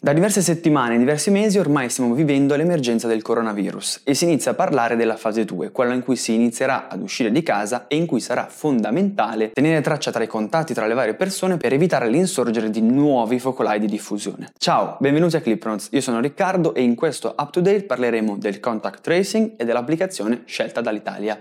Da diverse settimane e diversi mesi ormai stiamo vivendo l'emergenza del coronavirus e si inizia a parlare della fase 2, quella in cui si inizierà ad uscire di casa e in cui sarà fondamentale tenere traccia tra i contatti tra le varie persone per evitare l'insorgere di nuovi focolai di diffusione. Ciao, benvenuti a ClipNotes, io sono Riccardo e in questo Up to Date parleremo del contact tracing e dell'applicazione scelta dall'Italia.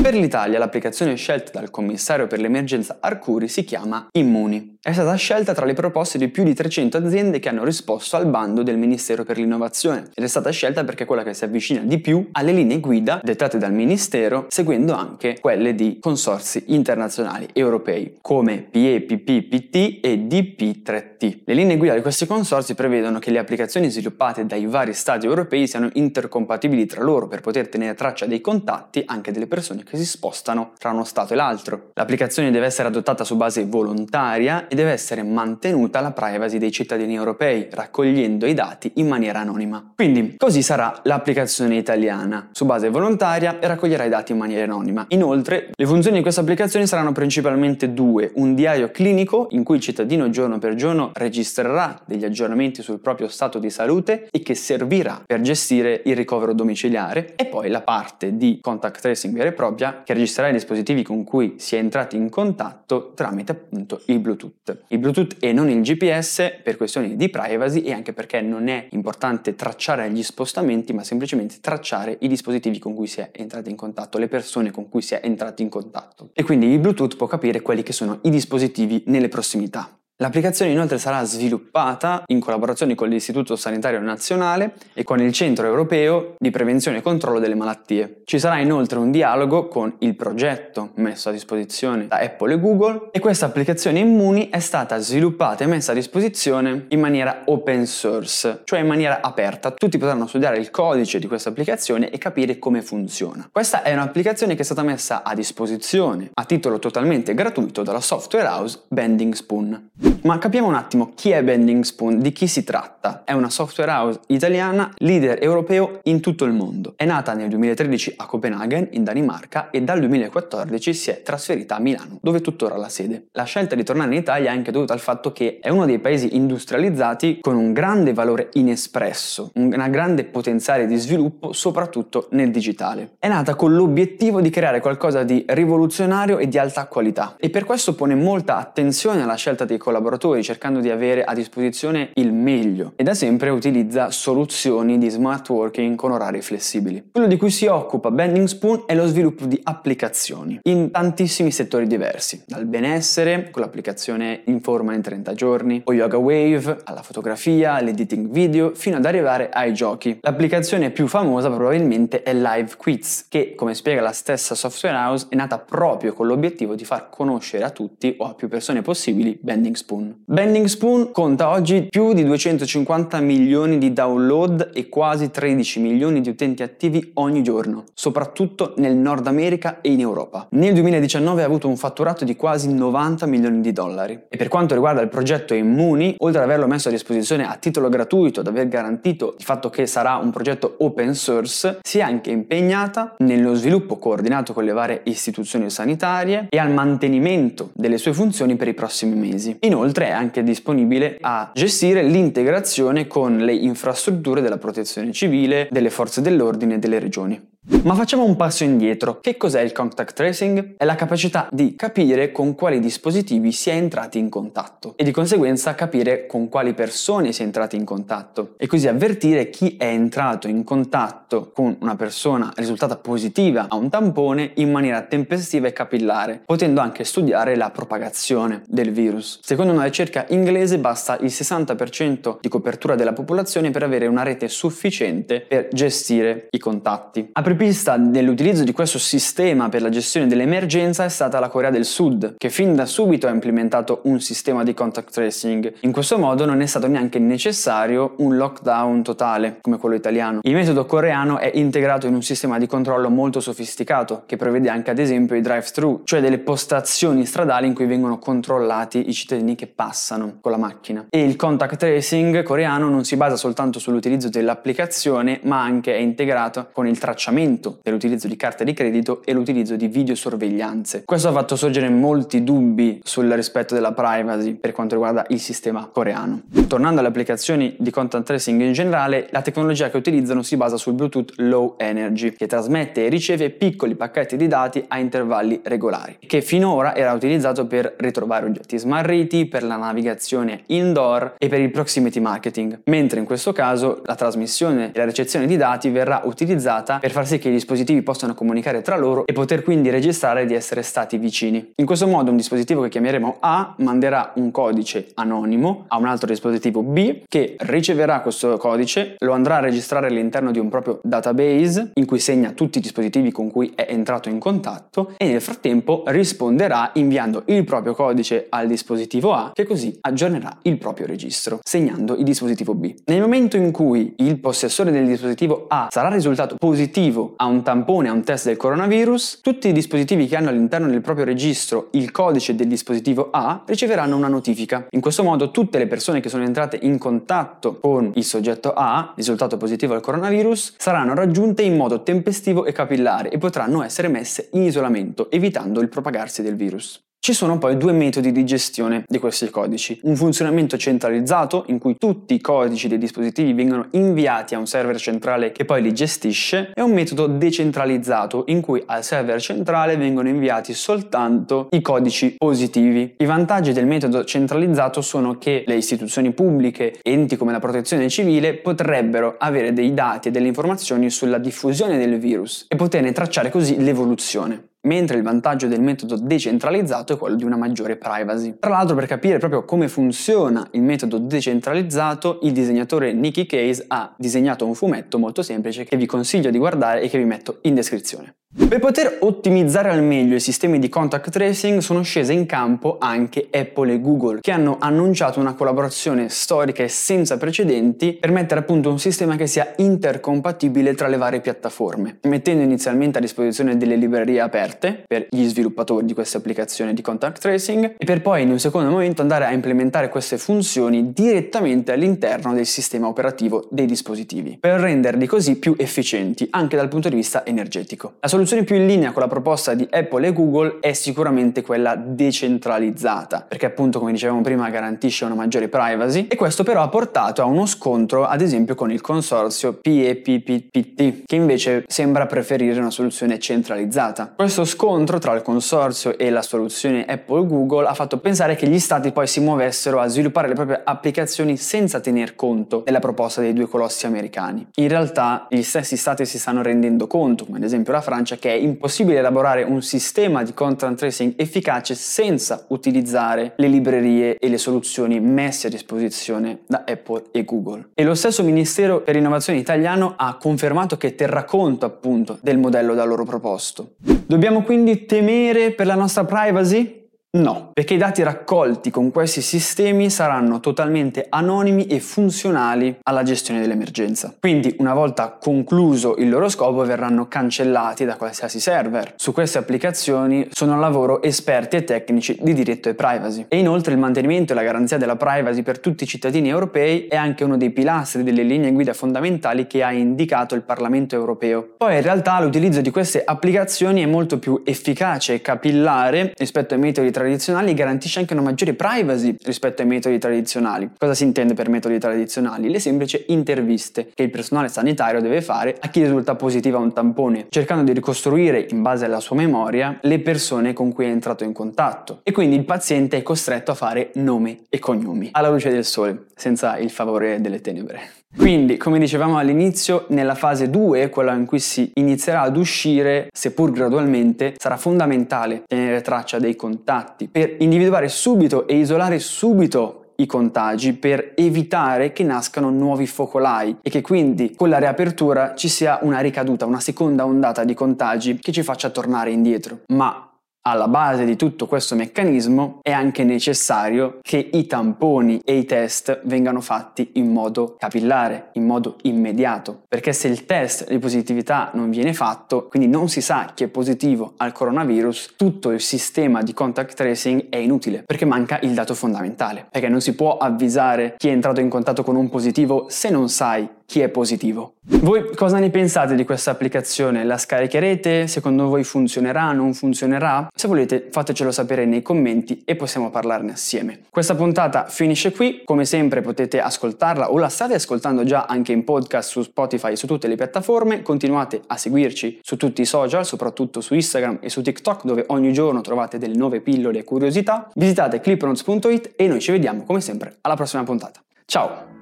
Per l'Italia l'applicazione scelta dal commissario per l'emergenza Arcuri si chiama Immuni. È stata scelta tra le proposte di più di 300 aziende che hanno risposto al bando del Ministero per l'innovazione ed è stata scelta perché è quella che si avvicina di più alle linee guida dettate dal Ministero, seguendo anche quelle di consorsi internazionali europei come PEPPPT e DP3T. Le linee guida di questi consorsi prevedono che le applicazioni sviluppate dai vari stati europei siano intercompatibili tra loro per poter tenere traccia dei contatti anche delle persone che si spostano tra uno stato e l'altro. L'applicazione deve essere adottata su base volontaria e deve essere mantenuta la privacy dei cittadini europei, raccogliendo i dati in maniera anonima. Quindi, così sarà l'applicazione italiana, su base volontaria e raccoglierà i dati in maniera anonima. Inoltre, le funzioni di questa applicazione saranno principalmente due, un diario clinico in cui il cittadino giorno per giorno registrerà degli aggiornamenti sul proprio stato di salute e che servirà per gestire il ricovero domiciliare e poi la parte di contact tracing vera e propria che registrerà i dispositivi con cui si è entrati in contatto tramite appunto il Bluetooth. Il Bluetooth e non il GPS per questioni di privacy e anche perché non è importante tracciare gli spostamenti ma semplicemente tracciare i dispositivi con cui si è entrati in contatto, le persone con cui si è entrati in contatto. E quindi il Bluetooth può capire quelli che sono i dispositivi nelle prossimità. L'applicazione inoltre sarà sviluppata in collaborazione con l'Istituto Sanitario Nazionale e con il Centro Europeo di Prevenzione e Controllo delle Malattie. Ci sarà inoltre un dialogo con il progetto messo a disposizione da Apple e Google e questa applicazione Immuni è stata sviluppata e messa a disposizione in maniera open source, cioè in maniera aperta. Tutti potranno studiare il codice di questa applicazione e capire come funziona. Questa è un'applicazione che è stata messa a disposizione a titolo totalmente gratuito dalla software house Bending Spoon. Ma capiamo un attimo chi è Bending Spoon, di chi si tratta. È una software house italiana, leader europeo in tutto il mondo. È nata nel 2013 a Copenaghen, in Danimarca, e dal 2014 si è trasferita a Milano, dove tuttora ha la sede. La scelta di tornare in Italia è anche dovuta al fatto che è uno dei paesi industrializzati con un grande valore inespresso, una grande potenziale di sviluppo, soprattutto nel digitale. È nata con l'obiettivo di creare qualcosa di rivoluzionario e di alta qualità, e per questo pone molta attenzione alla scelta dei collaboratori collaboratori cercando di avere a disposizione il meglio e da sempre utilizza soluzioni di smart working con orari flessibili. Quello di cui si occupa Bending Spoon è lo sviluppo di applicazioni in tantissimi settori diversi, dal benessere con l'applicazione Informa in 30 giorni o Yoga Wave alla fotografia, all'editing video fino ad arrivare ai giochi. L'applicazione più famosa probabilmente è Live Quiz che come spiega la stessa software house è nata proprio con l'obiettivo di far conoscere a tutti o a più persone possibili Bending Spoon. Spoon. Bending Spoon conta oggi più di 250 milioni di download e quasi 13 milioni di utenti attivi ogni giorno, soprattutto nel Nord America e in Europa. Nel 2019 ha avuto un fatturato di quasi 90 milioni di dollari. E per quanto riguarda il progetto Immuni, oltre ad averlo messo a disposizione a titolo gratuito, ad aver garantito il fatto che sarà un progetto open source, si è anche impegnata nello sviluppo coordinato con le varie istituzioni sanitarie e al mantenimento delle sue funzioni per i prossimi mesi. Inoltre Inoltre è anche disponibile a gestire l'integrazione con le infrastrutture della protezione civile, delle forze dell'ordine e delle regioni. Ma facciamo un passo indietro. Che cos'è il contact tracing? È la capacità di capire con quali dispositivi si è entrati in contatto e di conseguenza capire con quali persone si è entrati in contatto e così avvertire chi è entrato in contatto con una persona risultata positiva a un tampone in maniera tempestiva e capillare, potendo anche studiare la propagazione del virus. Secondo una ricerca inglese basta il 60% di copertura della popolazione per avere una rete sufficiente per gestire i contatti. A apripista dell'utilizzo di questo sistema per la gestione dell'emergenza è stata la Corea del Sud, che fin da subito ha implementato un sistema di contact tracing. In questo modo non è stato neanche necessario un lockdown totale, come quello italiano. Il metodo coreano è integrato in un sistema di controllo molto sofisticato, che prevede anche ad esempio i drive-thru, cioè delle postazioni stradali in cui vengono controllati i cittadini che passano con la macchina. E il contact tracing coreano non si basa soltanto sull'utilizzo dell'applicazione, ma anche è integrato con il tracciamento l'aumento dell'utilizzo di carte di credito e l'utilizzo di videosorveglianze. Questo ha fatto sorgere molti dubbi sul rispetto della privacy per quanto riguarda il sistema coreano. Tornando alle applicazioni di content tracing in generale, la tecnologia che utilizzano si basa sul Bluetooth Low Energy, che trasmette e riceve piccoli pacchetti di dati a intervalli regolari, che finora era utilizzato per ritrovare oggetti smarriti, per la navigazione indoor e per il proximity marketing, mentre in questo caso la trasmissione e la ricezione di dati verrà utilizzata per far sì che i dispositivi possano comunicare tra loro e poter quindi registrare di essere stati vicini. In questo modo un dispositivo che chiameremo A manderà un codice anonimo a un altro dispositivo B che riceverà questo codice, lo andrà a registrare all'interno di un proprio database in cui segna tutti i dispositivi con cui è entrato in contatto e nel frattempo risponderà inviando il proprio codice al dispositivo A che così aggiornerà il proprio registro, segnando il dispositivo B. Nel momento in cui il possessore del dispositivo A sarà risultato positivo a un tampone, a un test del coronavirus, tutti i dispositivi che hanno all'interno del proprio registro il codice del dispositivo A riceveranno una notifica. In questo modo tutte le persone che sono entrate in contatto con il soggetto A, risultato positivo al coronavirus, saranno raggiunte in modo tempestivo e capillare e potranno essere messe in isolamento, evitando il propagarsi del virus. Ci sono poi due metodi di gestione di questi codici. Un funzionamento centralizzato in cui tutti i codici dei dispositivi vengono inviati a un server centrale che poi li gestisce e un metodo decentralizzato in cui al server centrale vengono inviati soltanto i codici positivi. I vantaggi del metodo centralizzato sono che le istituzioni pubbliche, enti come la protezione civile potrebbero avere dei dati e delle informazioni sulla diffusione del virus e poterne tracciare così l'evoluzione mentre il vantaggio del metodo decentralizzato è quello di una maggiore privacy. Tra l'altro per capire proprio come funziona il metodo decentralizzato, il disegnatore Nicky Case ha disegnato un fumetto molto semplice che vi consiglio di guardare e che vi metto in descrizione. Per poter ottimizzare al meglio i sistemi di contact tracing sono scese in campo anche Apple e Google, che hanno annunciato una collaborazione storica e senza precedenti per mettere a punto un sistema che sia intercompatibile tra le varie piattaforme, mettendo inizialmente a disposizione delle librerie aperte per gli sviluppatori di queste applicazioni di contact tracing e per poi in un secondo momento andare a implementare queste funzioni direttamente all'interno del sistema operativo dei dispositivi, per renderli così più efficienti anche dal punto di vista energetico. La soluzione più in linea con la proposta di Apple e Google è sicuramente quella decentralizzata, perché appunto come dicevamo prima garantisce una maggiore privacy e questo però ha portato a uno scontro ad esempio con il consorzio PEPPT, che invece sembra preferire una soluzione centralizzata. Questo scontro tra il consorzio e la soluzione Apple-Google ha fatto pensare che gli stati poi si muovessero a sviluppare le proprie applicazioni senza tener conto della proposta dei due colossi americani. In realtà gli stessi stati si stanno rendendo conto, come ad esempio la Francia, Francia che è impossibile elaborare un sistema di content tracing efficace senza utilizzare le librerie e le soluzioni messe a disposizione da Apple e Google. E lo stesso Ministero per l'Innovazione italiano ha confermato che terrà conto appunto del modello da loro proposto. Dobbiamo quindi temere per la nostra privacy? No, perché i dati raccolti con questi sistemi saranno totalmente anonimi e funzionali alla gestione dell'emergenza. Quindi una volta concluso il loro scopo verranno cancellati da qualsiasi server. Su queste applicazioni sono al lavoro esperti e tecnici di diritto e privacy. E inoltre il mantenimento e la garanzia della privacy per tutti i cittadini europei è anche uno dei pilastri delle linee guida fondamentali che ha indicato il Parlamento europeo. Poi in realtà l'utilizzo di queste applicazioni è molto più efficace e capillare rispetto ai metodi tradizionali tradizionali garantisce anche una maggiore privacy rispetto ai metodi tradizionali. Cosa si intende per metodi tradizionali? Le semplici interviste che il personale sanitario deve fare a chi risulta positivo a un tampone, cercando di ricostruire in base alla sua memoria le persone con cui è entrato in contatto. E quindi il paziente è costretto a fare nome e cognomi alla luce del sole, senza il favore delle tenebre. Quindi, come dicevamo all'inizio, nella fase 2, quella in cui si inizierà ad uscire, seppur gradualmente, sarà fondamentale tenere traccia dei contatti per individuare subito e isolare subito i contagi per evitare che nascano nuovi focolai e che quindi con la riapertura ci sia una ricaduta, una seconda ondata di contagi che ci faccia tornare indietro. Ma alla base di tutto questo meccanismo è anche necessario che i tamponi e i test vengano fatti in modo capillare, in modo immediato, perché se il test di positività non viene fatto, quindi non si sa chi è positivo al coronavirus, tutto il sistema di contact tracing è inutile, perché manca il dato fondamentale, perché non si può avvisare chi è entrato in contatto con un positivo se non sai chi è positivo. Voi cosa ne pensate di questa applicazione? La scaricherete? Secondo voi funzionerà? Non funzionerà? Se volete fatecelo sapere nei commenti e possiamo parlarne assieme. Questa puntata finisce qui, come sempre potete ascoltarla o la state ascoltando già anche in podcast su Spotify e su tutte le piattaforme, continuate a seguirci su tutti i social, soprattutto su Instagram e su TikTok dove ogni giorno trovate delle nuove pillole e curiosità, visitate clipnotes.it e noi ci vediamo come sempre alla prossima puntata. Ciao!